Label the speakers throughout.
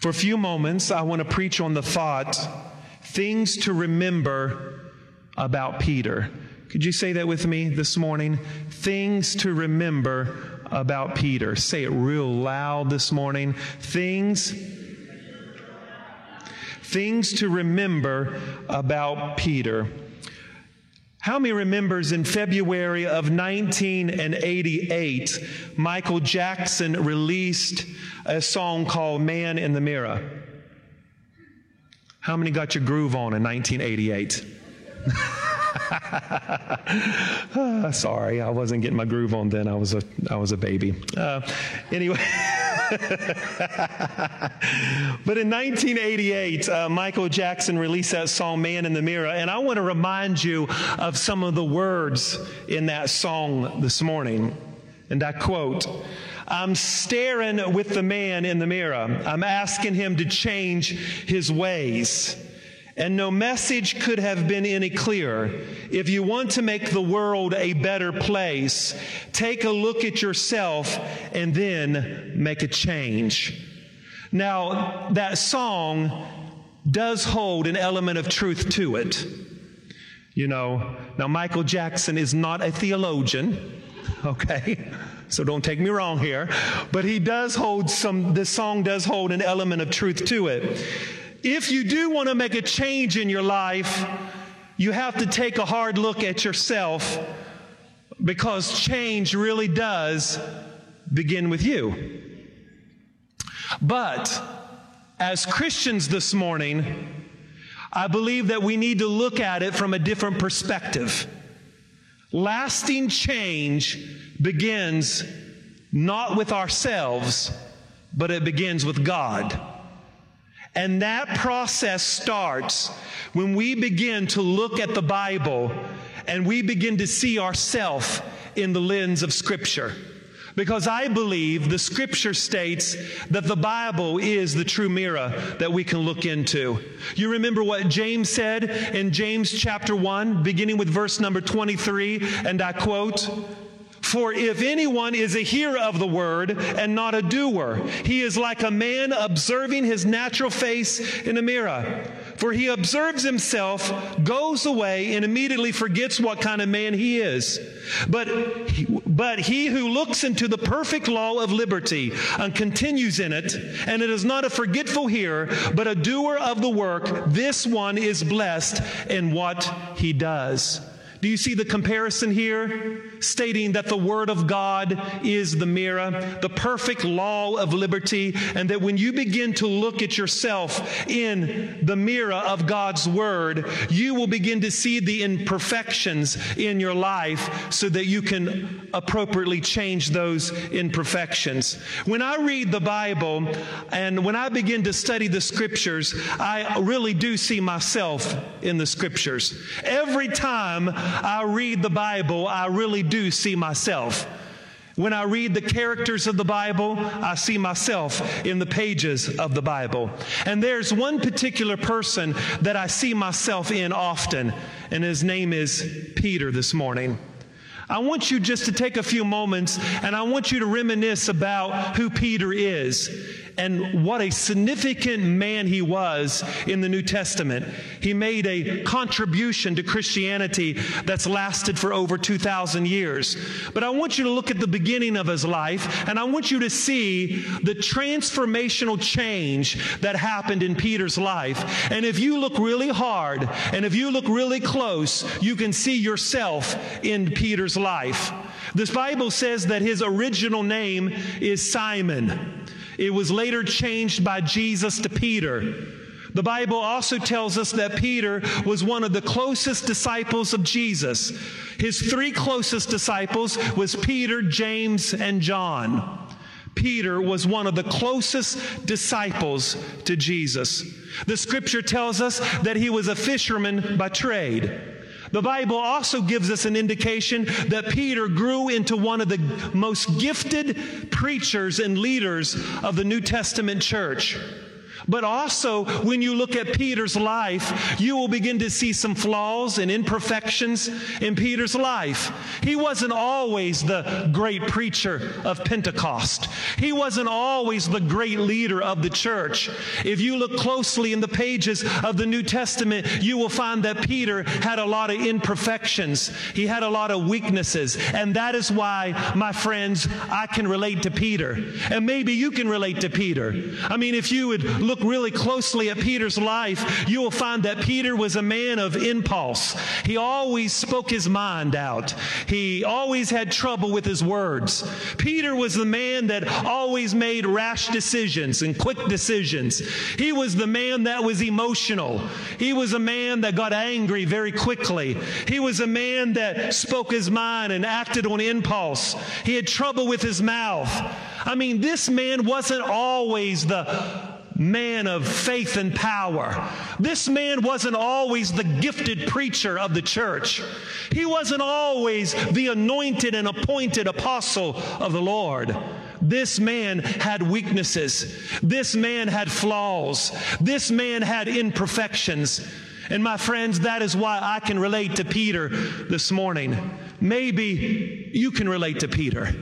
Speaker 1: For a few moments, I want to preach on the thought things to remember about Peter. Could you say that with me this morning? Things to remember about Peter. Say it real loud this morning. Things things to remember about Peter. How many remembers in February of 1988, Michael Jackson released a song called Man in the Mirror? How many got your groove on in 1988? sorry, I wasn't getting my groove on then. I was a, I was a baby. Uh, anyway. but in 1988, uh, Michael Jackson released that song, Man in the Mirror. And I want to remind you of some of the words in that song this morning. And I quote, I'm staring with the man in the mirror. I'm asking him to change his ways. And no message could have been any clearer. If you want to make the world a better place, take a look at yourself and then make a change. Now, that song does hold an element of truth to it. You know, now Michael Jackson is not a theologian, okay? So don't take me wrong here. But he does hold some, this song does hold an element of truth to it. If you do want to make a change in your life, you have to take a hard look at yourself because change really does begin with you. But as Christians this morning, I believe that we need to look at it from a different perspective. Lasting change begins not with ourselves, but it begins with God. And that process starts when we begin to look at the Bible and we begin to see ourselves in the lens of Scripture. Because I believe the scripture states that the Bible is the true mirror that we can look into. You remember what James said in James chapter 1, beginning with verse number 23, and I quote, for if anyone is a hearer of the word and not a doer, he is like a man observing his natural face in a mirror. For he observes himself, goes away, and immediately forgets what kind of man he is. But but he who looks into the perfect law of liberty and continues in it, and it is not a forgetful hearer, but a doer of the work, this one is blessed in what he does. Do you see the comparison here? Stating that the Word of God is the mirror, the perfect law of liberty, and that when you begin to look at yourself in the mirror of God's Word, you will begin to see the imperfections in your life so that you can appropriately change those imperfections. When I read the Bible and when I begin to study the Scriptures, I really do see myself in the Scriptures. Every time I read the Bible, I really do see myself. When I read the characters of the Bible, I see myself in the pages of the Bible. And there's one particular person that I see myself in often, and his name is Peter this morning. I want you just to take a few moments and I want you to reminisce about who Peter is and what a significant man he was in the New Testament. He made a contribution to Christianity that's lasted for over 2,000 years. But I want you to look at the beginning of his life and I want you to see the transformational change that happened in Peter's life. And if you look really hard and if you look really close, you can see yourself in Peter's life. This Bible says that his original name is Simon. It was later changed by Jesus to Peter. The Bible also tells us that Peter was one of the closest disciples of Jesus. His three closest disciples was Peter, James, and John. Peter was one of the closest disciples to Jesus. The scripture tells us that he was a fisherman by trade. The Bible also gives us an indication that Peter grew into one of the most gifted preachers and leaders of the New Testament church. But also, when you look at Peter's life, you will begin to see some flaws and imperfections in Peter's life. He wasn't always the great preacher of Pentecost. He wasn't always the great leader of the church. If you look closely in the pages of the New Testament, you will find that Peter had a lot of imperfections. He had a lot of weaknesses. And that is why, my friends, I can relate to Peter. And maybe you can relate to Peter. I mean, if you would look really closely at Peter's life, you will find that Peter was a man of impulse. He always spoke his mind out. He always had trouble with his words. Peter was the man that always made rash decisions and quick decisions. He was the man that was emotional. He was a man that got angry very quickly. He was a man that spoke his mind and acted on impulse. He had trouble with his mouth. I mean, this man wasn't always the man of faith and power. This man wasn't always the gifted preacher of the church. He wasn't always the anointed and appointed apostle of the Lord. This man had weaknesses. This man had flaws. This man had imperfections. And my friends, that is why I can relate to Peter this morning. Maybe you can relate to Peter.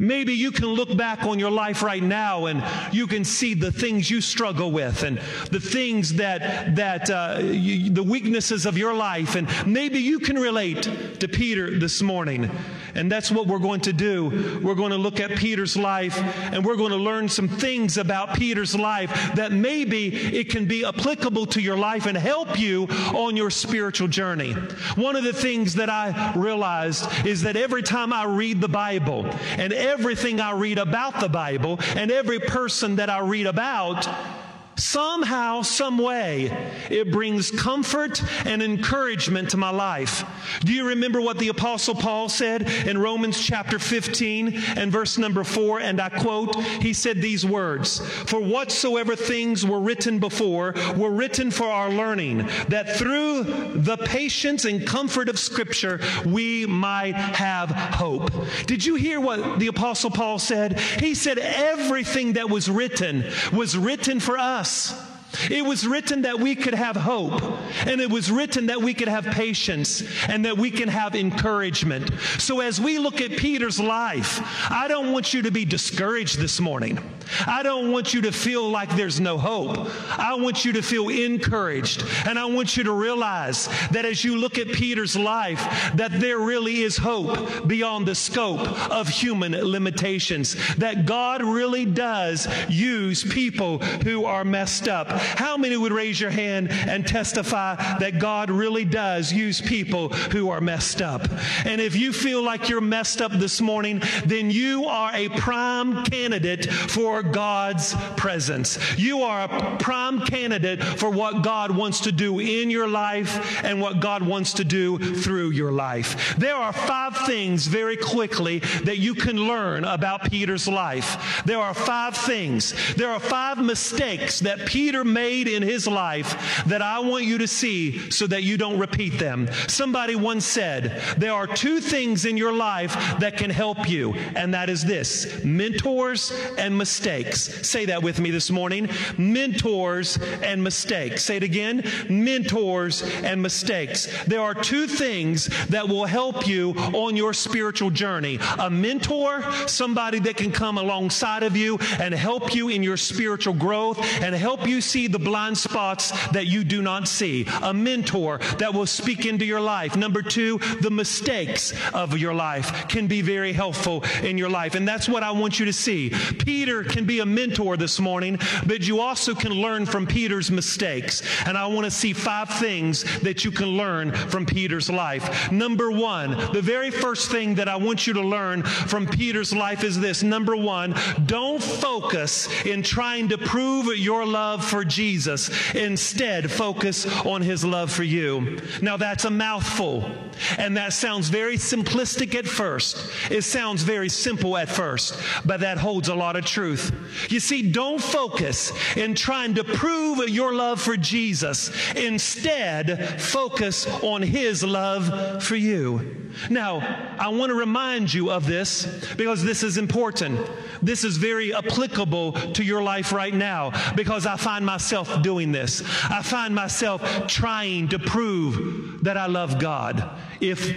Speaker 1: Maybe you can look back on your life right now and you can see the things you struggle with and the things that, that uh, you, the weaknesses of your life. And maybe you can relate to Peter this morning. And that's what we're going to do. We're going to look at Peter's life and we're going to learn some things about Peter's life that maybe it can be applicable to your life and help you on your spiritual journey. One of the things that I realized is that every time I read the Bible and everything I read about the Bible and every person that I read about, somehow, some way, it brings comfort and encouragement to my life. Do you remember what the apostle Paul said in Romans chapter 15 and verse number 4? And I quote, he said these words, For whatsoever things were written before were written for our learning, that through the patience and comfort of scripture we might have hope. Did you hear what the apostle Paul said? He said everything that was written was written for us us. It was written that we could have hope, and it was written that we could have patience, and that we can have encouragement. So, as we look at Peter's life, I don't want you to be discouraged this morning. I don't want you to feel like there's no hope. I want you to feel encouraged, and I want you to realize that as you look at Peter's life, that there really is hope beyond the scope of human limitations. That God really does use people who are messed up how many would raise your hand and testify that God really does use people who are messed up? And if you feel like you're messed up this morning, then you are a prime candidate for God's presence. You are a prime candidate for what God wants to do in your life and what God wants to do through your life. There are five things very quickly that you can learn about Peter's life. There are five things. There are five mistakes that Peter made in his life that I want you to see so that you don't repeat them. Somebody once said, There are two things in your life that can help you, and that is this mentors and mistakes. Say that with me this morning mentors and mistakes. Say it again mentors and mistakes. There are two things that will help you on your spiritual journey a mentor, somebody that can come alongside of you and help you in your spiritual growth and help you see see the blind spots that you do not see, a mentor that will speak into your life. Number two, the mistakes of your life can be very helpful in your life. And that's what I want you to see. Peter can be a mentor this morning, but you also can learn from Peter's mistakes. And I want to see five things that you can learn from Peter's life. Number one, the very first thing that I want you to learn from Peter's life is this. Number one, don't focus in trying to prove your love for Jesus. Instead, focus on his love for you. Now, that's a mouthful, and that sounds very simplistic at first. It sounds very simple at first, but that holds a lot of truth. You see, don't focus in trying to prove your love for Jesus. Instead, focus on his love for you. Now, I want to remind you of this because this is important. This is very applicable to your life right now because I find myself myself doing this. I find myself trying to prove that I love God. If,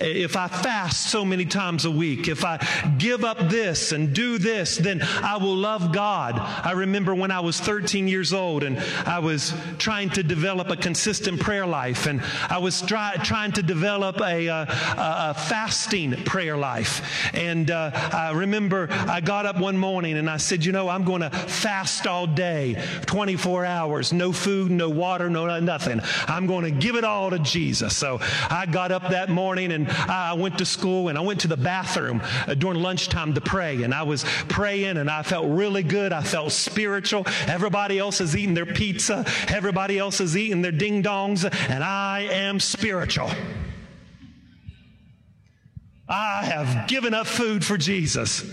Speaker 1: if I fast so many times a week, if I give up this and do this, then I will love God. I remember when I was 13 years old and I was trying to develop a consistent prayer life and I was try, trying to develop a, a, a, fasting prayer life. And uh, I remember I got up one morning and I said, You know, I'm going to fast all day, 24 hours, no food, no water, no nothing. I'm going to give it all to Jesus. So I got up that morning and I went to school and I went to the bathroom uh, during lunchtime to pray. And I was praying and I felt really good. I felt spiritual. Everybody else is eating their pizza, everybody else is eating their ding dongs, and I am spiritual. I have given up food for Jesus.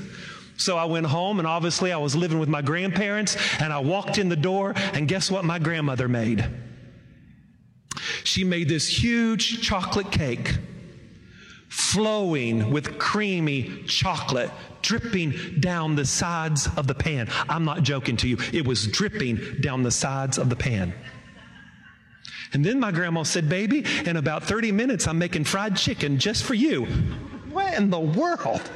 Speaker 1: So I went home, and obviously I was living with my grandparents, and I walked in the door, and guess what my grandmother made? She made this huge chocolate cake flowing with creamy chocolate dripping down the sides of the pan. I'm not joking to you, it was dripping down the sides of the pan. And then my grandma said, Baby, in about 30 minutes, I'm making fried chicken just for you. What in the world?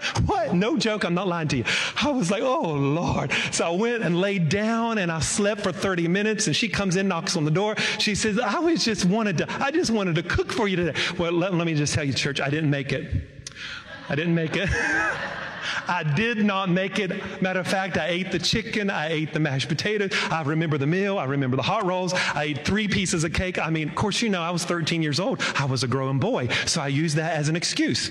Speaker 1: What? No joke, I'm not lying to you. I was like, oh Lord. So I went and laid down and I slept for 30 minutes and she comes in, knocks on the door. She says, I was just wanted to, I just wanted to cook for you today. Well, let, let me just tell you, church, I didn't make it. I didn't make it. I did not make it. Matter of fact, I ate the chicken, I ate the mashed potatoes, I remember the meal, I remember the hot rolls, I ate three pieces of cake. I mean, of course, you know, I was 13 years old. I was a growing boy, so I used that as an excuse.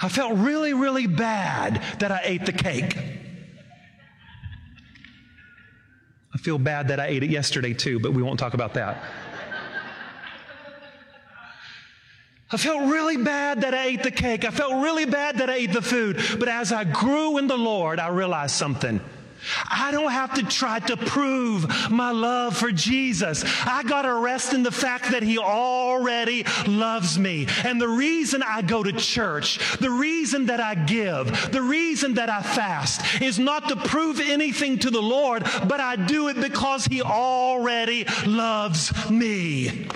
Speaker 1: I felt really, really bad that I ate the cake. I feel bad that I ate it yesterday too, but we won't talk about that. I felt really bad that I ate the cake. I felt really bad that I ate the food. But as I grew in the Lord, I realized something. I don't have to try to prove my love for Jesus. I got to rest in the fact that He already loves me. And the reason I go to church, the reason that I give, the reason that I fast is not to prove anything to the Lord, but I do it because He already loves me.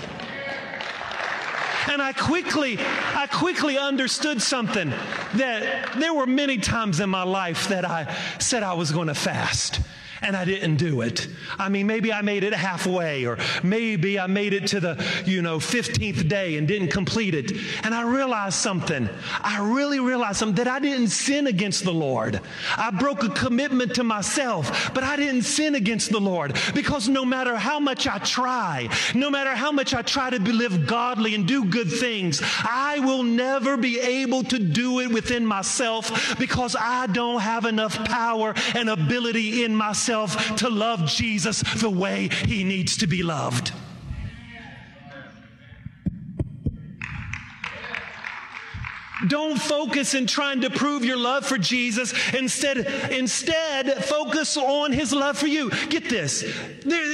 Speaker 1: And I quickly, I quickly understood something that there were many times in my life that I said I was going to fast and I didn't do it. I mean, maybe I made it halfway, or maybe I made it to the, you know, 15th day and didn't complete it. And I realized something. I really realized something that I didn't sin against the Lord. I broke a commitment to myself, but I didn't sin against the Lord because no matter how much I try, no matter how much I try to live godly and do good things, I will never be able to do it within myself because I don't have enough power and ability in myself myself to love Jesus the way he needs to be loved. Don't focus in trying to prove your love for Jesus. Instead, instead, focus on his love for you. Get this.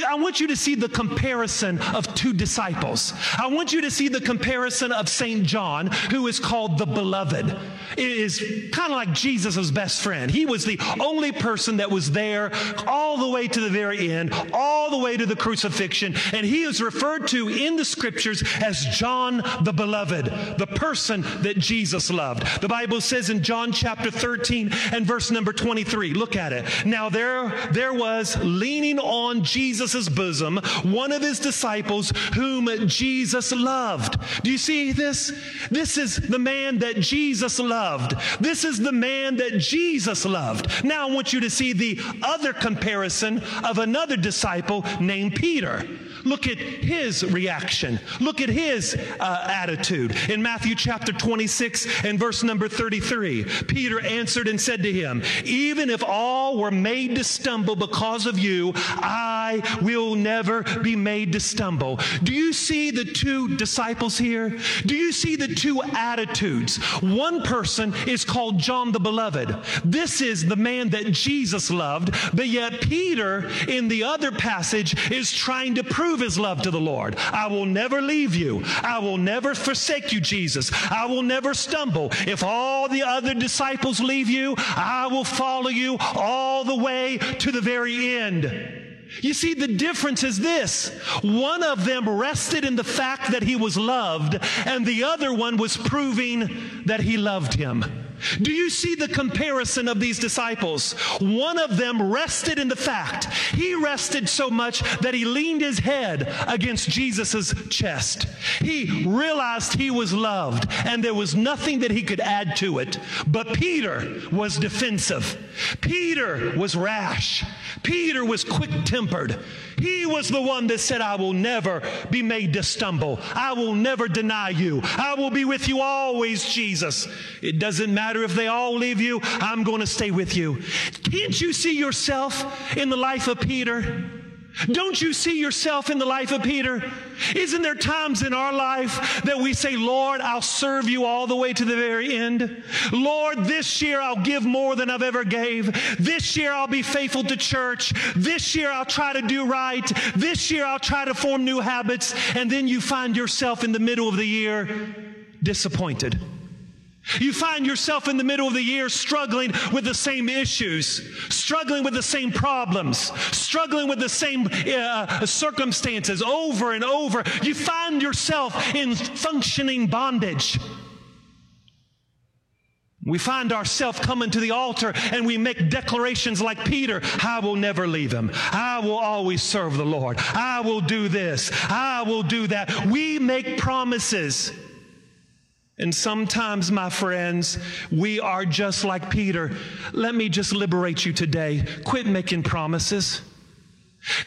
Speaker 1: I want you to see the comparison of two disciples. I want you to see the comparison of St. John, who is called the beloved. It is kind of like Jesus' best friend. He was the only person that was there all the way to the very end, all the way to the crucifixion. And he is referred to in the scriptures as John the beloved, the person that Jesus Jesus loved. The Bible says in John chapter 13 and verse number 23, look at it. Now there, there was leaning on Jesus' bosom one of his disciples whom Jesus loved. Do you see this? This is the man that Jesus loved. This is the man that Jesus loved. Now I want you to see the other comparison of another disciple named Peter. Look at his reaction. Look at his uh, attitude. In Matthew chapter 26 and verse number 33, Peter answered and said to him, Even if all were made to stumble because of you, I will never be made to stumble. Do you see the two disciples here? Do you see the two attitudes? One person is called John the Beloved. This is the man that Jesus loved, but yet Peter in the other passage is trying to prove prove his love to the Lord. I will never leave you. I will never forsake you, Jesus. I will never stumble. If all the other disciples leave you, I will follow you all the way to the very end. You see, the difference is this. One of them rested in the fact that he was loved, and the other one was proving that he loved him. Do you see the comparison of these disciples? One of them rested in the fact. He rested so much that he leaned his head against Jesus' chest. He realized he was loved and there was nothing that he could add to it. But Peter was defensive. Peter was rash. Peter was quick tempered. He was the one that said, I will never be made to stumble. I will never deny you. I will be with you always, Jesus. It doesn't matter if they all leave you, I'm going to stay with you. Can't you see yourself in the life of Peter? Don't you see yourself in the life of Peter? Isn't there times in our life that we say, Lord, I'll serve you all the way to the very end? Lord, this year I'll give more than I've ever gave. This year I'll be faithful to church. This year I'll try to do right. This year I'll try to form new habits. And then you find yourself in the middle of the year disappointed. You find yourself in the middle of the year struggling with the same issues, struggling with the same problems, struggling with the same uh, circumstances over and over. You find yourself in functioning bondage. We find ourselves coming to the altar and we make declarations like Peter I will never leave him. I will always serve the Lord. I will do this. I will do that. We make promises. And sometimes, my friends, we are just like Peter. Let me just liberate you today. Quit making promises.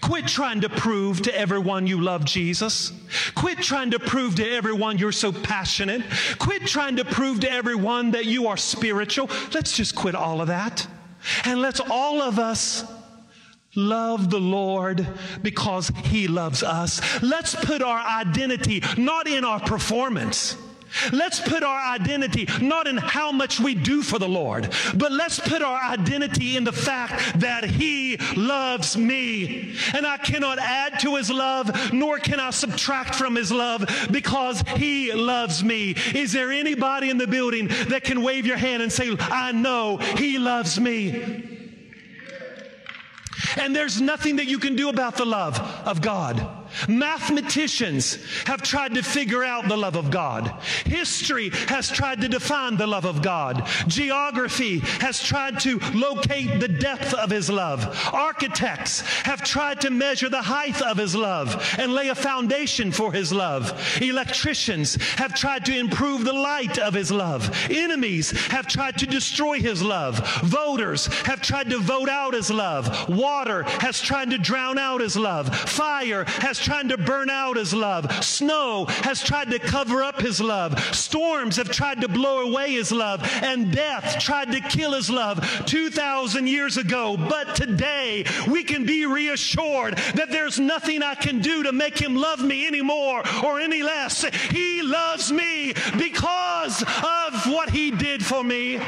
Speaker 1: Quit trying to prove to everyone you love Jesus. Quit trying to prove to everyone you're so passionate. Quit trying to prove to everyone that you are spiritual. Let's just quit all of that. And let's all of us love the Lord because He loves us. Let's put our identity not in our performance Let's put our identity not in how much we do for the Lord, but let's put our identity in the fact that He loves me. And I cannot add to His love, nor can I subtract from His love because He loves me. Is there anybody in the building that can wave your hand and say, I know He loves me? And there's nothing that you can do about the love of God. Mathematicians have tried to figure out the love of God. History has tried to define the love of God. Geography has tried to locate the depth of His love. Architects have tried to measure the height of His love and lay a foundation for His love. Electricians have tried to improve the light of His love. Enemies have tried to destroy His love. Voters have tried to vote out His love. Water has tried to drown out His love. Fire has has tried to burn out his love. Snow has tried to cover up his love. Storms have tried to blow away his love. And death tried to kill his love 2,000 years ago. But today we can be reassured that there's nothing I can do to make him love me anymore or any less. He loves me because of what he did for me.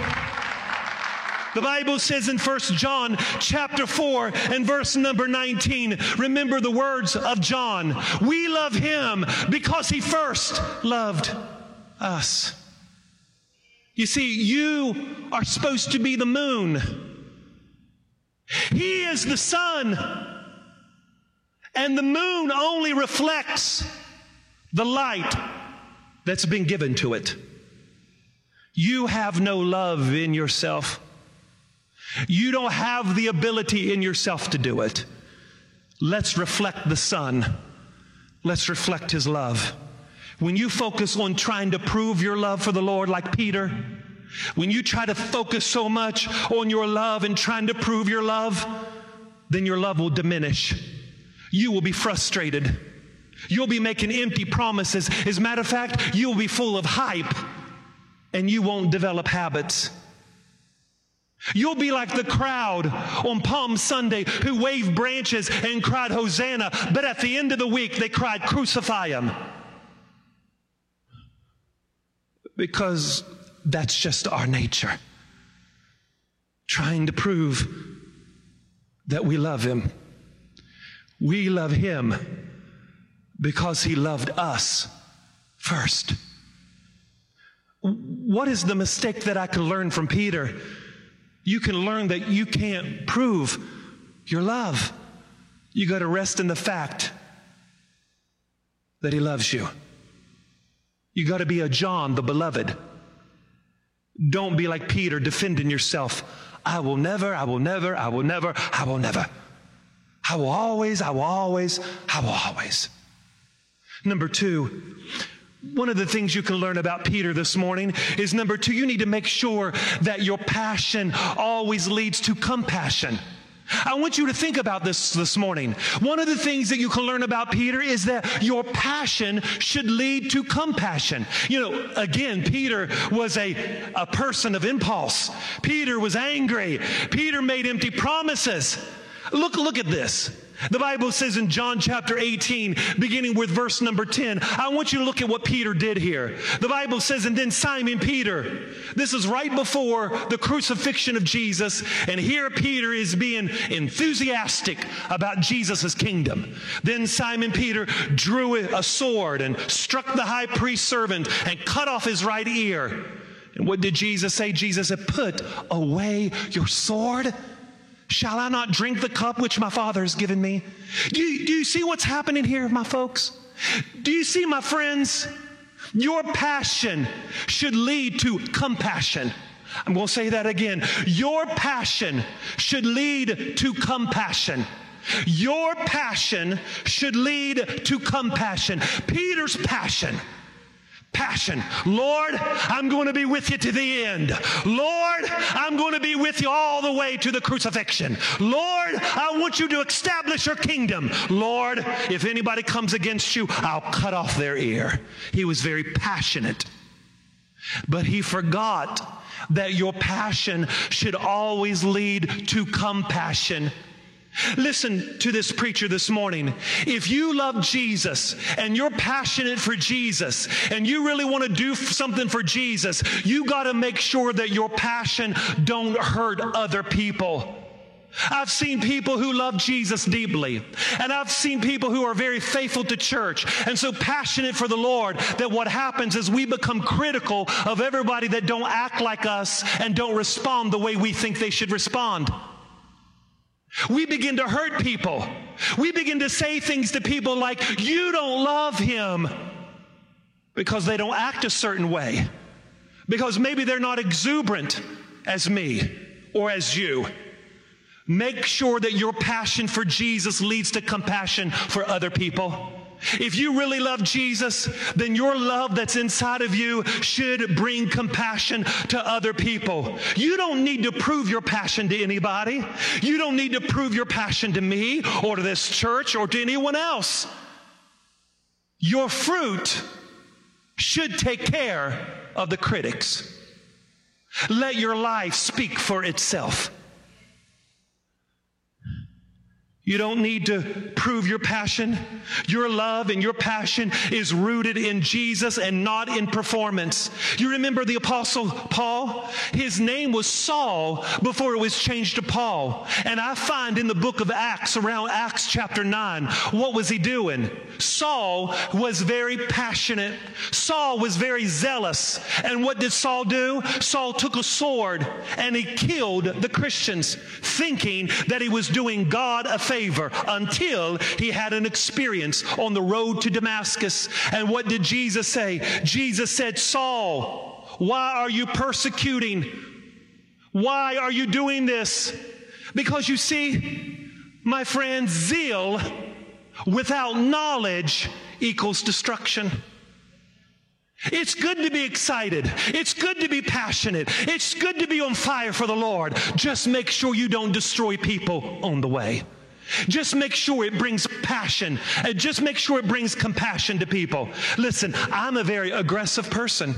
Speaker 1: The Bible says in 1 John chapter 4 and verse number 19, remember the words of John. We love him because he first loved us. You see, you are supposed to be the moon. He is the sun. And the moon only reflects the light that's been given to it. You have no love in yourself. You don't have the ability in yourself to do it. Let's reflect the Son. Let's reflect His love. When you focus on trying to prove your love for the Lord, like Peter, when you try to focus so much on your love and trying to prove your love, then your love will diminish. You will be frustrated. You'll be making empty promises. As a matter of fact, you'll be full of hype and you won't develop habits. You'll be like the crowd on Palm Sunday who waved branches and cried, Hosanna, but at the end of the week they cried, Crucify him. Because that's just our nature. Trying to prove that we love him. We love him Because he loved us first. What is the mistake that I can learn from Peter? You can learn that you can't prove your love. You got to rest in the fact that he loves you. You got to be a John the beloved. Don't be like Peter defending yourself. I will never, I will never, I will never, I will never. I will always, I will always, I will always. Number two, one of the things you can learn about Peter this morning is number two, you need to make sure that your passion always leads to compassion. I want you to think about this this morning. One of the things that you can learn about Peter is that your passion should lead to compassion. You know, again, Peter was a, a person of impulse. Peter was angry. Peter made empty promises. Look, look at this. The Bible says in John chapter 18, beginning with verse number 10, I want you to look at what Peter did here. The Bible says, and then Simon Peter, this is right before the crucifixion of Jesus, and here Peter is being enthusiastic about Jesus' kingdom. Then Simon Peter drew a sword and struck the high priest's servant and cut off his right ear. And what did Jesus say? Jesus said, Put away your sword. Shall I not drink the cup which my Father has given me? Do you, do you see what's happening here, my folks? Do you see, my friends? Your passion should lead to compassion. I'm going to say that again. Your passion should lead to compassion. Your passion should lead to compassion. Peter's passion passion. Lord, I'm going to be with you to the end. Lord, I'm going to be with you all the way to the crucifixion. Lord, I want you to establish your kingdom. Lord, if anybody comes against you, I'll cut off their ear. He was very passionate. But he forgot that your passion should always lead to compassion. Listen to this preacher this morning. If you love Jesus and you're passionate for Jesus and you really want to do something for Jesus, you got to make sure that your passion don't hurt other people. I've seen people who love Jesus deeply, and I've seen people who are very faithful to church and so passionate for the Lord that what happens is we become critical of everybody that don't act like us and don't respond the way we think they should respond. We begin to hurt people. We begin to say things to people like, You don't love him because they don't act a certain way, because maybe they're not exuberant as me or as you. Make sure that your passion for Jesus leads to compassion for other people. If you really love Jesus, then your love that's inside of you should bring compassion to other people. You don't need to prove your passion to anybody. You don't need to prove your passion to me or to this church or to anyone else. Your fruit should take care of the critics. Let your life speak for itself. You don't need to prove your passion. Your love and your passion is rooted in Jesus and not in performance. You remember the apostle Paul? His name was Saul before it was changed to Paul. And I find in the book of Acts, around Acts chapter 9, what was he doing? Saul was very passionate. Saul was very zealous. And what did Saul do? Saul took a sword and he killed the Christians, thinking that he was doing God a favor until he had an experience on the road to Damascus. And what did Jesus say? Jesus said, Saul, why are you persecuting? Why are you doing this? Because you see, my friend, zeal without knowledge equals destruction. It's good to be excited. It's good to be passionate. It's good to be on fire for the Lord. Just make sure you don't destroy people on the way. Just make sure it brings passion. And just make sure it brings compassion to people. Listen, I'm a very aggressive person.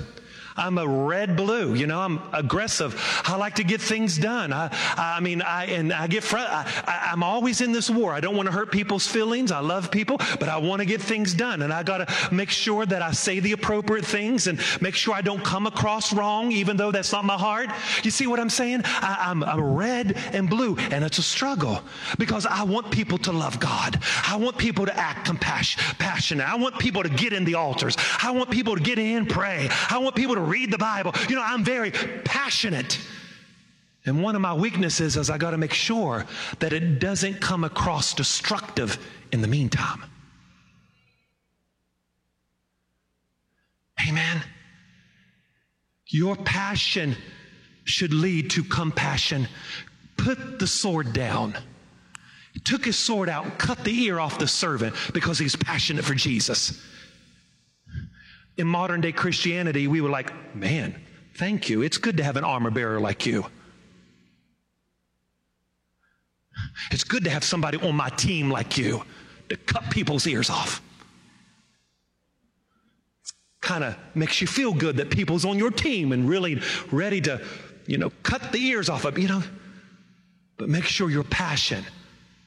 Speaker 1: I'm a red blue. You know, I'm aggressive. I like to get things done. I, I mean, I, and I get, fr- I, I, I'm always in this war. I don't want to hurt people's feelings. I love people, but I want to get things done. And I got to make sure that I say the appropriate things and make sure I don't come across wrong, even though that's not my heart. You see what I'm saying? I, I'm, I'm red and blue, and it's a struggle because I want people to love God. I want people to act compassion, passionate. I want people to get in the altars. I want people to get in, pray. I want people to read the Bible. You know, I'm very passionate. And one of my weaknesses is I got to make sure that it doesn't come across destructive in the meantime. Amen. Your passion should lead to compassion. Put the sword down. He took his sword out, cut the ear off the servant because he's passionate for Jesus. In modern day Christianity, we were like, man, thank you. It's good to have an armor bearer like you. It's good to have somebody on my team like you to cut people's ears off. Kind of makes you feel good that people's on your team and really ready to, you know, cut the ears off of, you know. But make sure your passion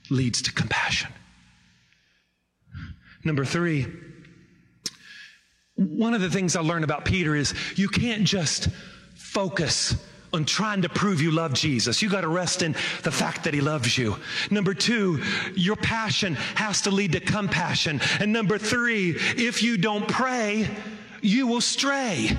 Speaker 1: leads to compassion. Number three, one of the things I learned about Peter is you can't just focus on trying to prove you love Jesus. You got to rest in the fact that he loves you. Number two, your passion has to lead to compassion. And number three, if you don't pray, you will stray.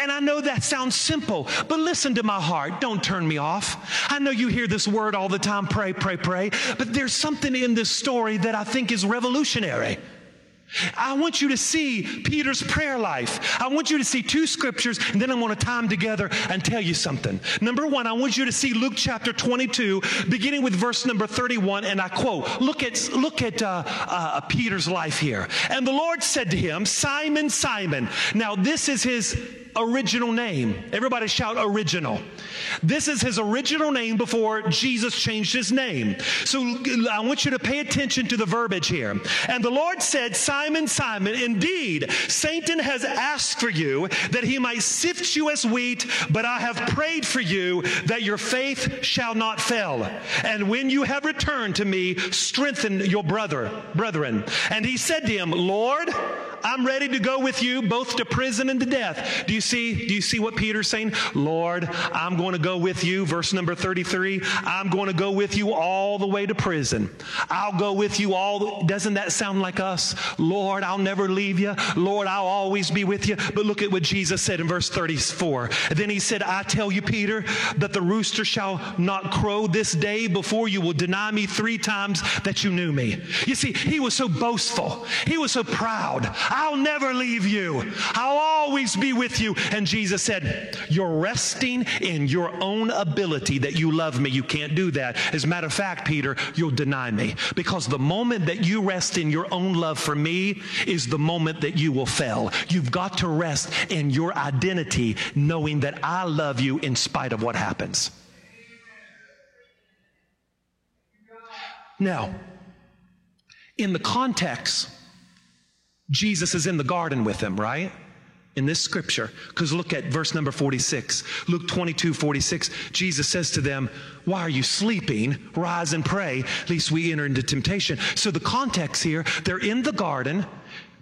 Speaker 1: And I know that sounds simple, but listen to my heart. Don't turn me off. I know you hear this word all the time pray, pray, pray. But there's something in this story that I think is revolutionary. I want you to see Peter's prayer life. I want you to see two scriptures, and then I'm going to tie them together and tell you something. Number one, I want you to see Luke chapter 22, beginning with verse number 31, and I quote, look at, look at uh, uh, Peter's life here. And the Lord said to him, Simon, Simon. Now, this is his original name. Everybody shout original. This is his original name before Jesus changed his name. So I want you to pay attention to the verbiage here. And the Lord said, Simon, Simon, indeed, Satan has asked for you that he might sift you as wheat, but I have prayed for you that your faith shall not fail. And when you have returned to me, strengthen your brother, brethren. And he said to him, Lord, I'm ready to go with you both to prison and to death. Do you see, do you see what Peter's saying? Lord, I'm going to go with you. Verse number 33. I'm going to go with you all the way to prison. I'll go with you all. Doesn't that sound like us? Lord, I'll never leave you. Lord, I'll always be with you. But look at what Jesus said in verse 34. Then he said, I tell you, Peter, that the rooster shall not crow this day before you will deny me three times that you knew me. You see, he was so boastful. He was so proud. I'll never leave you. I'll always be with you. And Jesus said, You're resting in your own ability that you love me. You can't do that. As a matter of fact, Peter, you'll deny me. Because the moment that you rest in your own love for me is the moment that you will fail. You've got to rest in your identity, knowing that I love you in spite of what happens. Now, in the context Jesus is in the garden with him, right? In this scripture. Because look at verse number 46. Luke 22, 46. Jesus says to them, Why are you sleeping? Rise and pray, lest we enter into temptation. So the context here, they're in the garden.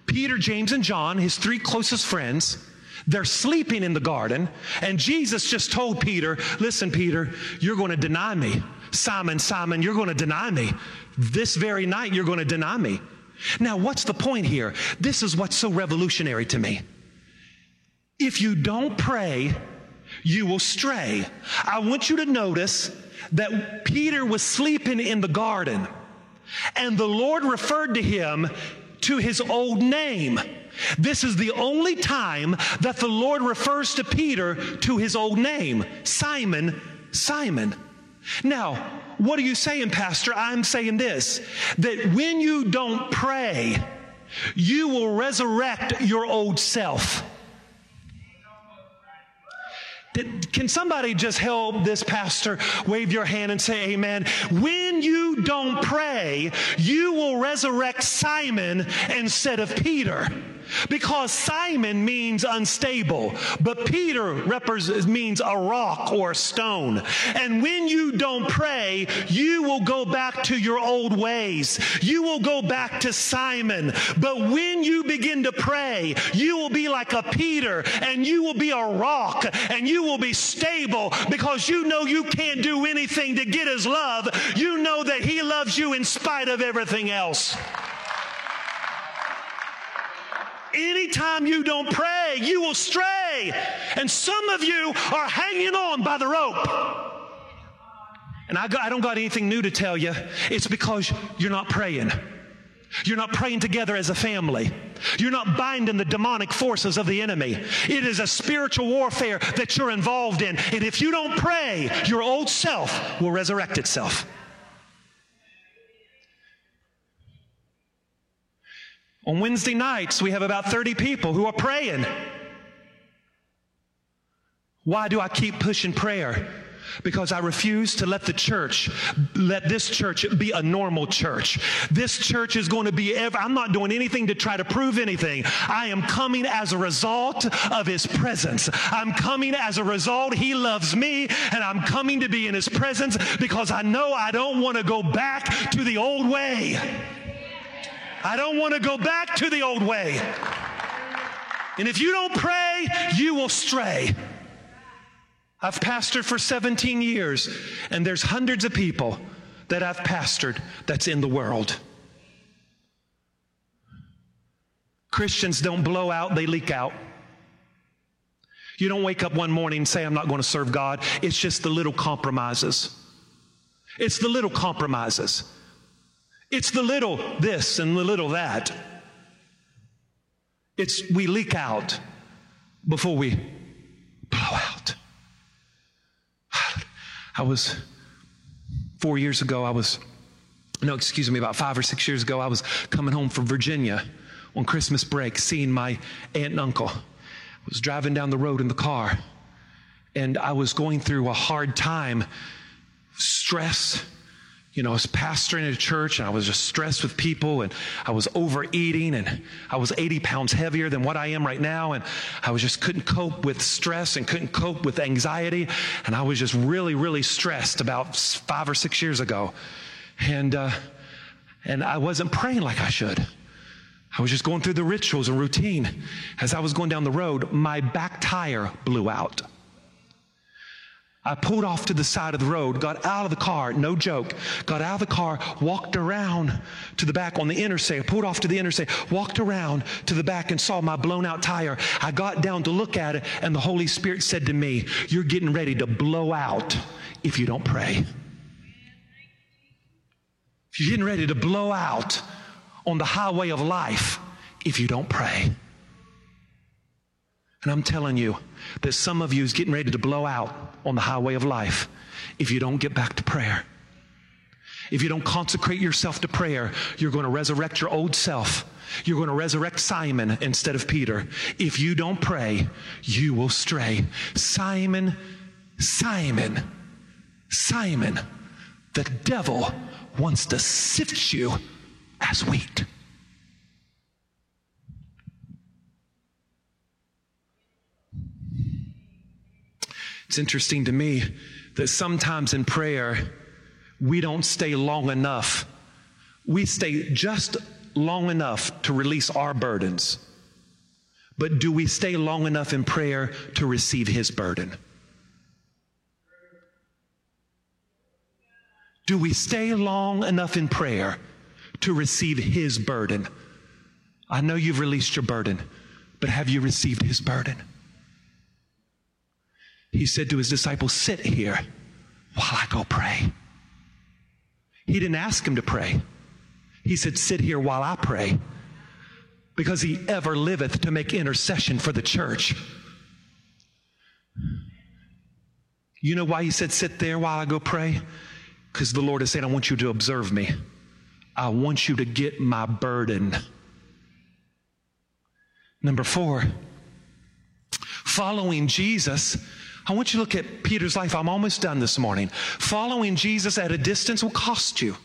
Speaker 1: Peter, James, and John, his three closest friends, they're sleeping in the garden. And Jesus just told Peter, Listen, Peter, you're going to deny me. Simon, Simon, you're going to deny me. This very night, you're going to deny me. Now, what's the point here? This is what's so revolutionary to me. If you don't pray, you will stray. I want you to notice that Peter was sleeping in the garden, and the Lord referred to him to his old name. This is the only time that the Lord refers to Peter to his old name Simon, Simon. Now, what are you saying, Pastor? I'm saying this that when you don't pray, you will resurrect your old self. Can somebody just help this pastor wave your hand and say amen? When you don't pray, you will resurrect Simon instead of Peter. Because Simon means unstable, but Peter means a rock or a stone. And when you don't pray, you will go back to your old ways. You will go back to Simon. But when you begin to pray, you will be like a Peter and you will be a rock and you will be stable because you know you can't do anything to get his love. You know that he loves you in spite of everything else. Anytime you don't pray, you will stray. And some of you are hanging on by the rope. And I, got, I don't got anything new to tell you. It's because you're not praying. You're not praying together as a family. You're not binding the demonic forces of the enemy. It is a spiritual warfare that you're involved in. And if you don't pray, your old self will resurrect itself. On Wednesday nights, we have about 30 people who are praying. Why do I keep pushing prayer? Because I refuse to let the church, let this church be a normal church. This church is going to be, ever, I'm not doing anything to try to prove anything. I am coming as a result of His presence. I'm coming as a result. He loves me, and I'm coming to be in His presence because I know I don't want to go back to the old way. I don't want to go back to the old way. And if you don't pray, you will stray. I've pastored for 17 years, and there's hundreds of people that I've pastored that's in the world. Christians don't blow out, they leak out. You don't wake up one morning and say, I'm not going to serve God. It's just the little compromises. It's the little compromises. It's the little this and the little that. It's we leak out before we blow out. I was four years ago, I was, no, excuse me, about five or six years ago, I was coming home from Virginia on Christmas break, seeing my aunt and uncle. I was driving down the road in the car, and I was going through a hard time, stress, you know, I was pastoring a church and I was just stressed with people and I was overeating and I was 80 pounds heavier than what I am right now. And I was just couldn't cope with stress and couldn't cope with anxiety. And I was just really, really stressed about five or six years ago. And, uh, and I wasn't praying like I should. I was just going through the rituals and routine. As I was going down the road, my back tire blew out. I pulled off to the side of the road, got out of the car, no joke, got out of the car, walked around to the back on the interstate, I pulled off to the interstate, walked around to the back and saw my blown out tire. I got down to look at it, and the Holy Spirit said to me, You're getting ready to blow out if you don't pray. You're getting ready to blow out on the highway of life if you don't pray. And I'm telling you that some of you is getting ready to blow out on the highway of life if you don't get back to prayer. If you don't consecrate yourself to prayer, you're going to resurrect your old self. You're going to resurrect Simon instead of Peter. If you don't pray, you will stray. Simon, Simon, Simon, the devil wants to sift you as wheat. It's interesting to me that sometimes in prayer, we don't stay long enough. We stay just long enough to release our burdens. But do we stay long enough in prayer to receive His burden? Do we stay long enough in prayer to receive His burden? I know you've released your burden, but have you received His burden? He said to his disciples, Sit here while I go pray. He didn't ask him to pray. He said, Sit here while I pray, because he ever liveth to make intercession for the church. You know why he said, Sit there while I go pray? Because the Lord is saying, I want you to observe me. I want you to get my burden. Number four, following Jesus I want you to look at Peter's life. I'm almost done this morning. Following Jesus at a distance will cost you.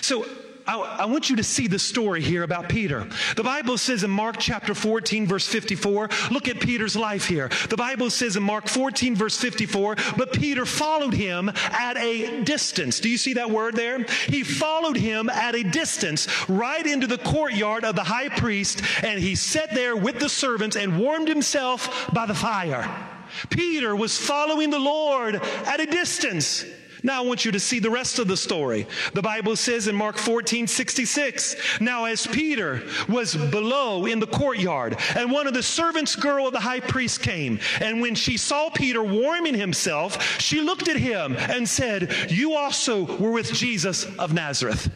Speaker 1: So I, I, want you to see the story here about Peter. The Bible says in Mark chapter 14, verse 54, look at Peter's life here. The Bible says in Mark 14, verse 54, but Peter followed him at a distance. Do you see that word there? He followed him at a distance right into the courtyard of the high priest, and he sat there with the servants and warmed himself by the fire. Peter was following the Lord at a distance. Now I want you to see the rest of the story. The Bible says in Mark 14, 66, Now as Peter was below in the courtyard, and one of the servants' girl of the high priest came, and when she saw Peter warming himself, she looked at him and said, You also were with Jesus of Nazareth.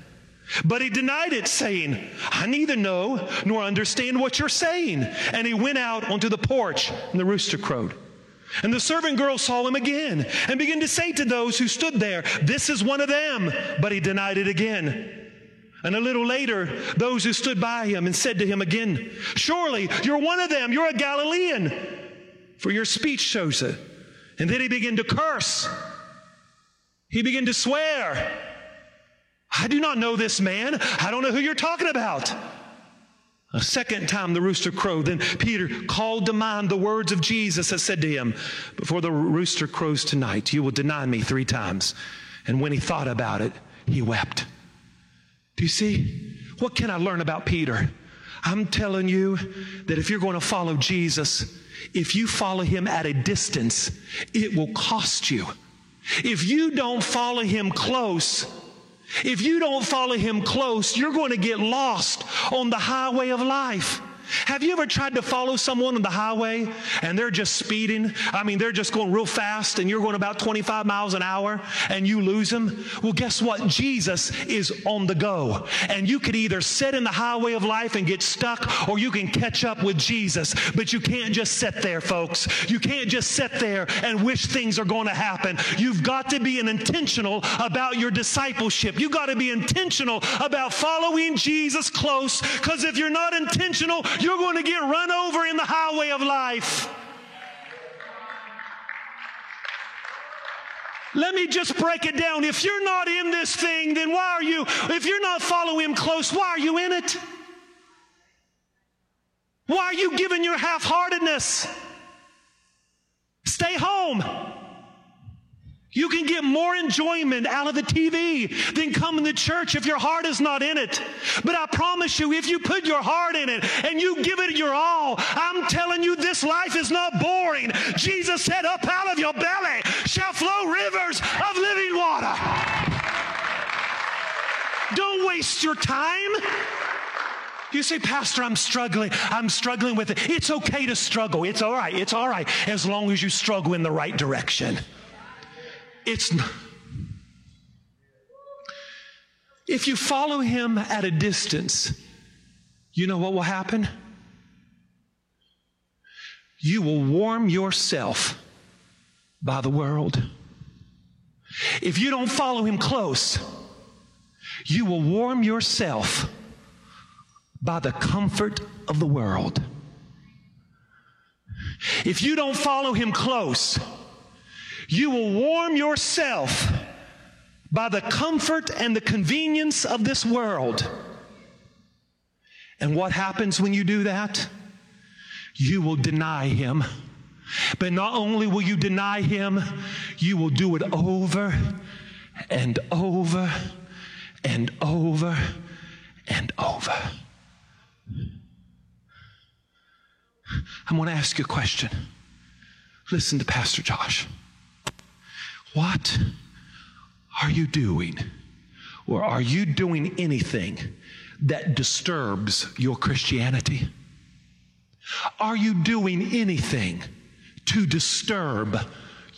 Speaker 1: But he denied it, saying, I neither know nor understand what you're saying. And he went out onto the porch, and the rooster crowed. And the servant girl saw him again and began to say to those who stood there, This is one of them. But he denied it again. And a little later, those who stood by him and said to him again, Surely you're one of them. You're a Galilean. For your speech shows it. And then he began to curse. He began to swear. I do not know this man. I don't know who you're talking about. A second time the rooster crowed. Then Peter called to mind the words of Jesus that said to him, Before the rooster crows tonight, you will deny me three times. And when he thought about it, he wept. Do you see? What can I learn about Peter? I'm telling you that if you're going to follow Jesus, if you follow him at a distance, it will cost you. If you don't follow him close, if you don't follow him close, you're going to get lost on the highway of life. Have you ever tried to follow someone on the highway and they're just speeding? I mean, they're just going real fast and you're going about 25 miles an hour and you lose them? Well, guess what? Jesus is on the go. And you could either sit in the highway of life and get stuck or you can catch up with Jesus. But you can't just sit there, folks. You can't just sit there and wish things are going to happen. You've got to be intentional about your discipleship. You've got to be intentional about following Jesus close because if you're not intentional, you're going to get run over in the highway of life. Let me just break it down. If you're not in this thing, then why are you, if you're not following him close, why are you in it? Why are you giving your half heartedness? Stay home. You can get more enjoyment out of the TV than coming to church if your heart is not in it. But I promise you, if you put your heart in it and you give it your all, I'm telling you, this life is not boring. Jesus said, Up out of your belly shall flow rivers of living water. Don't waste your time. You say, Pastor, I'm struggling. I'm struggling with it. It's okay to struggle. It's all right. It's all right as long as you struggle in the right direction. It's not. If you follow him at a distance, you know what will happen? You will warm yourself by the world. If you don't follow him close, you will warm yourself by the comfort of the world. If you don't follow him close, you will warm yourself by the comfort and the convenience of this world. And what happens when you do that? You will deny him. But not only will you deny him, you will do it over and over and over and over. I'm going to ask you a question. Listen to Pastor Josh. What are you doing? Or are you doing anything that disturbs your Christianity? Are you doing anything to disturb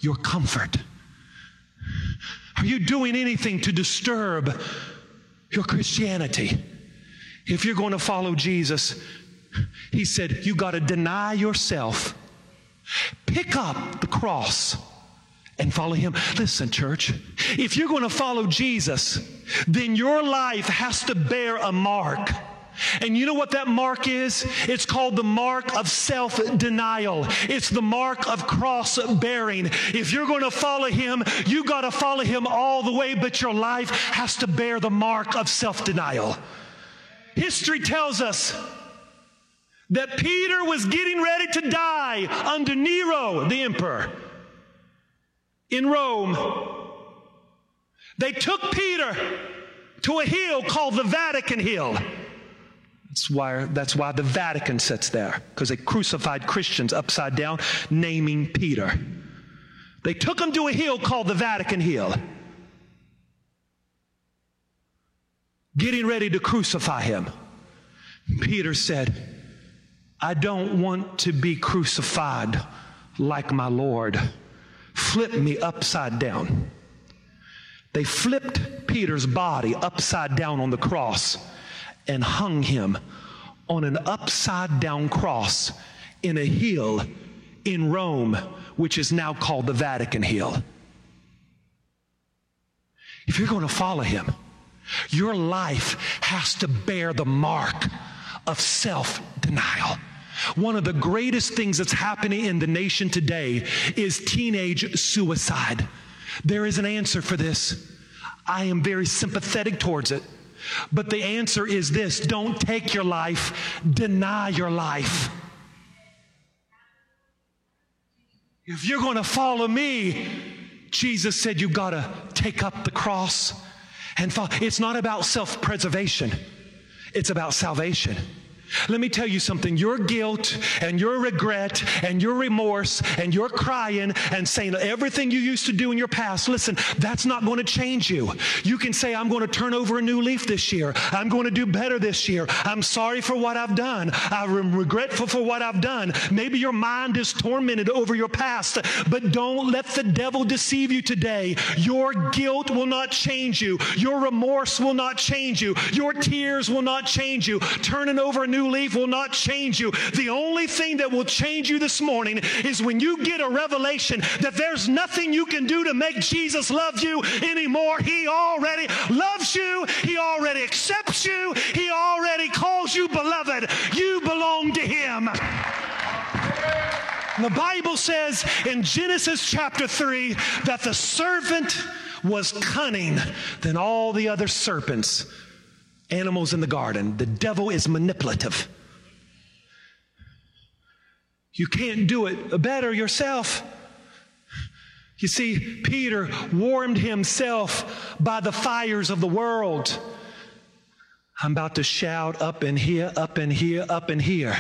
Speaker 1: your comfort? Are you doing anything to disturb your Christianity? If you're going to follow Jesus, he said, you got to deny yourself, pick up the cross and follow him. Listen, church, if you're going to follow Jesus, then your life has to bear a mark. And you know what that mark is? It's called the mark of self denial. It's the mark of cross bearing. If you're going to follow him, you got to follow him all the way, but your life has to bear the mark of self denial. History tells us that Peter was getting ready to die under Nero, the emperor, in Rome. They took Peter to a hill called the Vatican Hill. That's why, that's why the Vatican sits there, because they crucified Christians upside down, naming Peter. They took him to a hill called the Vatican Hill, getting ready to crucify him. Peter said, I don't want to be crucified like my Lord. Flip me upside down. They flipped Peter's body upside down on the cross and hung him on an upside down cross in a hill in Rome, which is now called the Vatican Hill. If you're going to follow him, your life has to bear the mark of self denial. One of the greatest things that's happening in the nation today is teenage suicide. There is an answer for this. I am very sympathetic towards it. But the answer is this don't take your life, deny your life. If you're going to follow me, Jesus said you've got to take up the cross and follow. It's not about self preservation, it's about salvation. Let me tell you something. Your guilt and your regret and your remorse and your crying and saying everything you used to do in your past, listen, that's not going to change you. You can say, I'm going to turn over a new leaf this year. I'm going to do better this year. I'm sorry for what I've done. I'm regretful for what I've done. Maybe your mind is tormented over your past, but don't let the devil deceive you today. Your guilt will not change you. Your remorse will not change you. Your tears will not change you. Turning over a new new leaf will not change you. The only thing that will change you this morning is when you get a revelation that there's nothing you can do to make Jesus love you anymore. He already loves you, He already accepts you, He already calls you beloved. You belong to Him. The Bible says in Genesis chapter 3 that the serpent was cunning than all the other serpents animals in the garden. The devil is manipulative. You can't do it better yourself. You see, Peter warmed himself by the fires of the world. I'm about to shout up in here, up in here, up in here.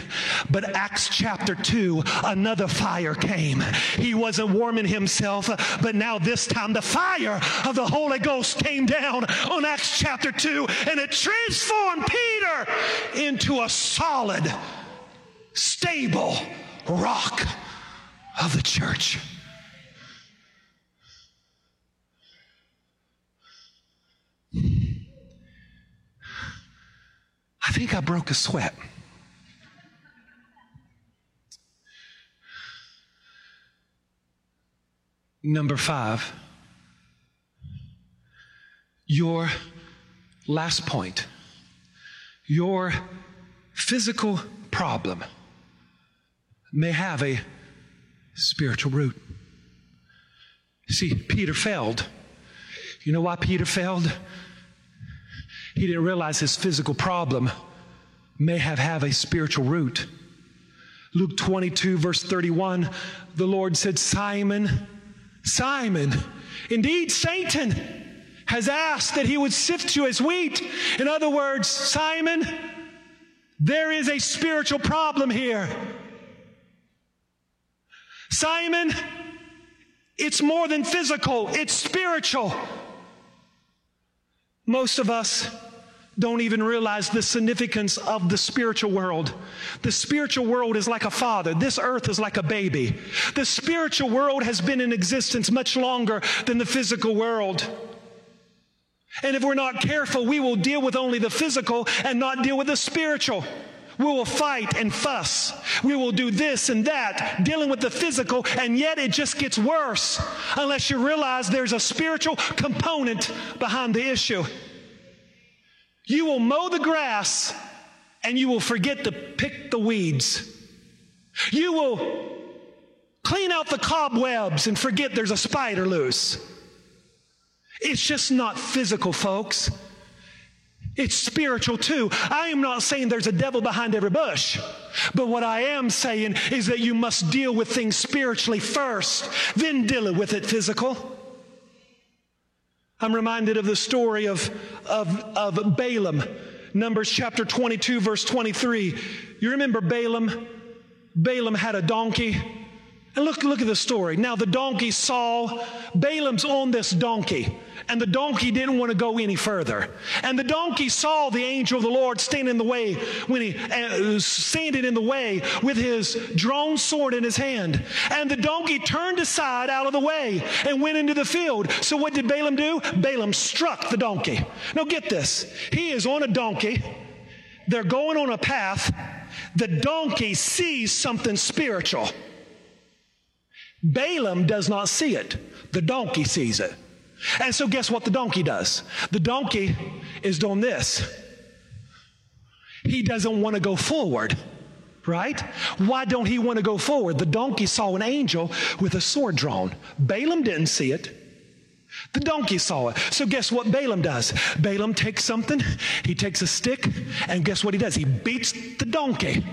Speaker 1: But Acts chapter 2, another fire came. He wasn't warming himself, but now this time the fire of the Holy Ghost came down on Acts chapter 2 and it transformed Peter into a solid, stable rock of the church. I think I broke a sweat. Number five, your last point, your physical problem may have a spiritual root. See, Peter failed. You know why Peter failed? He didn't realize his physical problem may have have a spiritual root. Luke 22 verse 31, the Lord said, Simon, Simon, indeed Satan has asked that he would sift you as wheat. In other words, Simon, there is a spiritual problem here. Simon, it's more than physical, it's spiritual. Most of us don't even realize the significance of the spiritual world. The spiritual world is like a father. This earth is like a baby. The spiritual world has been in existence much longer than the physical world. And if we're not careful, we will deal with only the physical and not deal with the spiritual. We will fight and fuss. We will do this and that, dealing with the physical, and yet it just gets worse unless you realize there's a spiritual component behind the issue. You will mow the grass and you will forget to pick the weeds. You will clean out the cobwebs and forget there's a spider loose. It's just not physical, folks. It's spiritual too. I am not saying there's a devil behind every bush, but what I am saying is that you must deal with things spiritually first, then deal with it physical. I'm reminded of the story of, of, of Balaam, Numbers chapter 22, verse 23. You remember Balaam? Balaam had a donkey. And look, look at the story. Now the donkey saw Balaam's on this donkey and the donkey didn't want to go any further. And the donkey saw the angel of the Lord standing in the way when he uh, standing in the way with his drawn sword in his hand. And the donkey turned aside out of the way and went into the field. So what did Balaam do? Balaam struck the donkey. Now get this. He is on a donkey. They're going on a path. The donkey sees something spiritual. Balaam does not see it. The donkey sees it. And so, guess what the donkey does? The donkey is doing this. He doesn't want to go forward, right? Why don't he want to go forward? The donkey saw an angel with a sword drawn. Balaam didn't see it. The donkey saw it. So, guess what Balaam does? Balaam takes something, he takes a stick, and guess what he does? He beats the donkey.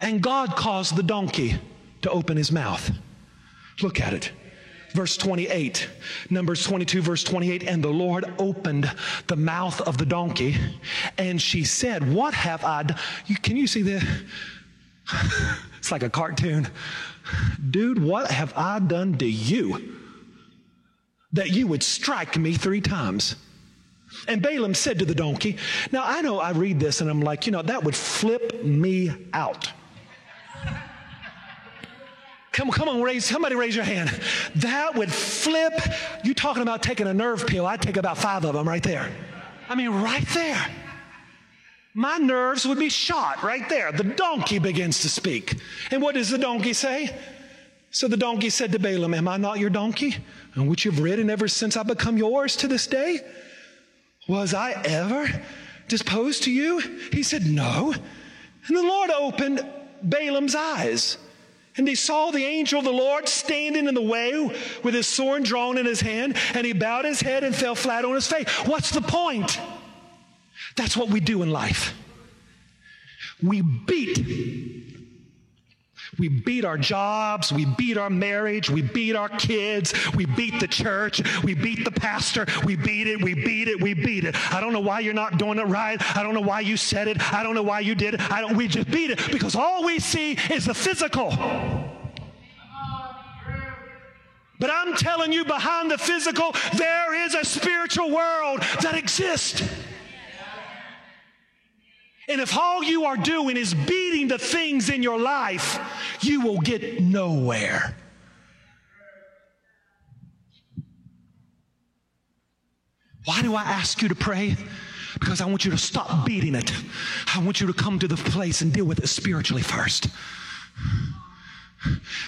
Speaker 1: And God caused the donkey to open his mouth. Look at it verse 28. Numbers 22, verse 28. And the Lord opened the mouth of the donkey, and she said, What have I done? Can you see this? it's like a cartoon. Dude, what have I done to you that you would strike me three times? And Balaam said to the donkey, Now I know I read this and I'm like, you know, that would flip me out. Come, come on, raise, somebody raise your hand. That would flip. You talking about taking a nerve pill. I'd take about five of them right there. I mean, right there. My nerves would be shot right there. The donkey begins to speak. And what does the donkey say? So the donkey said to Balaam, Am I not your donkey, on which you've ridden ever since I become yours to this day? Was I ever disposed to you? He said, No. And the Lord opened Balaam's eyes and he saw the angel of the Lord standing in the way with his sword drawn in his hand, and he bowed his head and fell flat on his face. What's the point? That's what we do in life. We beat. We beat our jobs, we beat our marriage, we beat our kids, we beat the church, we beat the pastor, we beat it, we beat it, we beat it. I don't know why you're not doing it right. I don't know why you said it. I don't know why you did it. I don't we just beat it because all we see is the physical. But I'm telling you, behind the physical, there is a spiritual world that exists. And if all you are doing is beating the things in your life, you will get nowhere. Why do I ask you to pray? Because I want you to stop beating it. I want you to come to the place and deal with it spiritually first.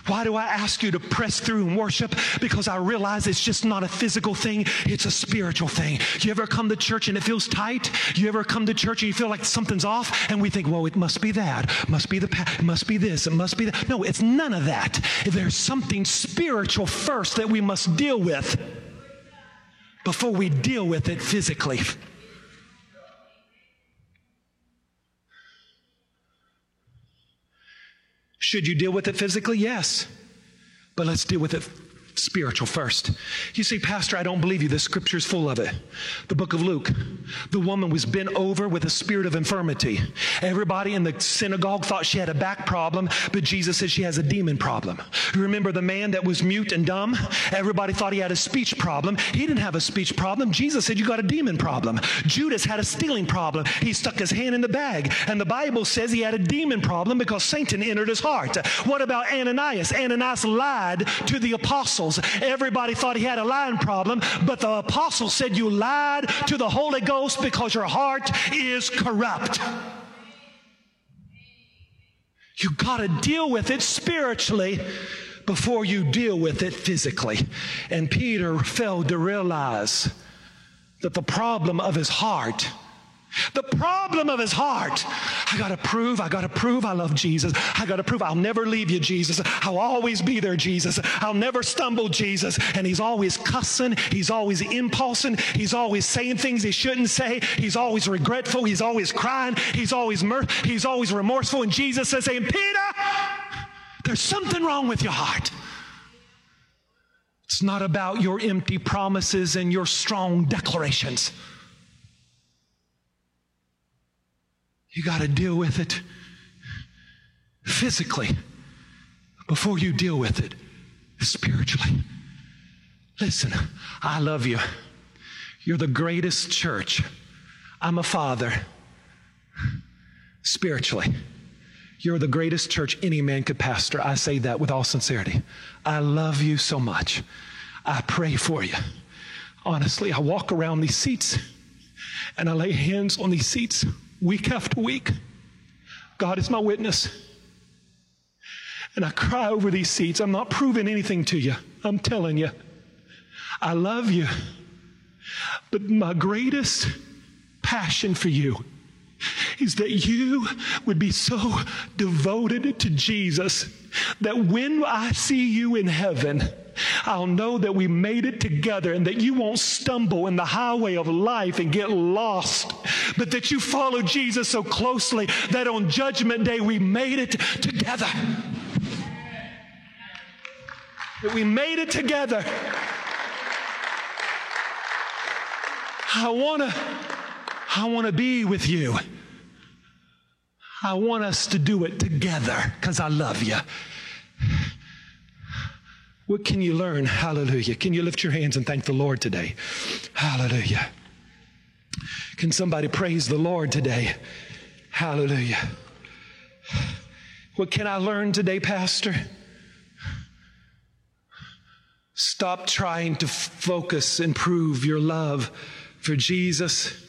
Speaker 1: Why do I ask you to press through and worship? Because I realize it's just not a physical thing, it's a spiritual thing. You ever come to church and it feels tight? You ever come to church and you feel like something's off? And we think, well, it must be that, must be the it must be this, it must be that. No, it's none of that. There's something spiritual first that we must deal with before we deal with it physically. Should you deal with it physically? Yes. But let's deal with it spiritual first. You say, Pastor, I don't believe you. The scripture's full of it. The book of Luke. The woman was bent over with a spirit of infirmity. Everybody in the synagogue thought she had a back problem, but Jesus said she has a demon problem. Remember the man that was mute and dumb? Everybody thought he had a speech problem. He didn't have a speech problem. Jesus said, You got a demon problem. Judas had a stealing problem. He stuck his hand in the bag. And the Bible says he had a demon problem because Satan entered his heart. What about Ananias? Ananias lied to the apostles apostles. Everybody thought he had a lying problem, but the apostle said, You lied to the Holy Ghost because your heart is corrupt. You got to deal with it spiritually before you deal with it physically. And Peter failed to realize that the problem of his heart The problem of his heart. I got to prove, I got to prove I love Jesus. I got to prove I'll never leave you, Jesus. I'll always be there, Jesus. I'll never stumble, Jesus. And he's always cussing. He's always impulsing. He's always saying things he shouldn't say. He's always regretful. He's always crying. He's always mirth. He's always remorseful. And Jesus says, saying, Peter, there's something wrong with your heart. It's not about your empty promises and your strong declarations. You got to deal with it physically before you deal with it spiritually. Listen, I love you. You're the greatest church. I'm a father. Spiritually, you're the greatest church any man could pastor. I say that with all sincerity. I love you so much. I pray for you. Honestly, I walk around these seats and I lay hands on these seats week after week. God is my witness. And I cry over these seeds. I'm not proving anything to you. I'm telling you. I love you. But my greatest passion for you is that you would be so devoted to Jesus that when I see you in heaven, I'll know that we made it together and that you won't stumble in the highway of life and get lost, but that you follow Jesus so closely that on Judgment Day we made it together. That we made it together. I want to I want to be with you. I want us to do it together because I love you. What can you learn? Hallelujah. Can you lift your hands and thank the Lord today? Hallelujah. Can somebody praise the Lord today? Hallelujah. What can I learn today, Pastor? Stop trying to focus and prove your love for Jesus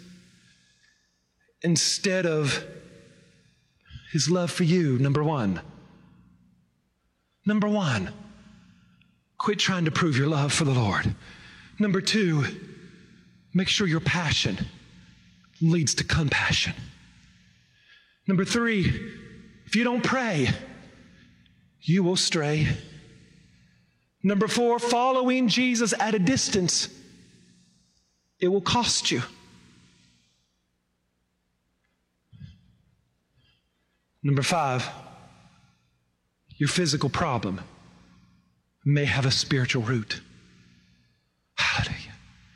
Speaker 1: instead of his love for you, number one. Number one. Quit trying to prove your love for the Lord. Number two, make sure your passion leads to compassion. Number three, if you don't pray, you will stray. Number four, following Jesus at a distance, it will cost you. Number five, your physical problem may have a spiritual root. Hallelujah.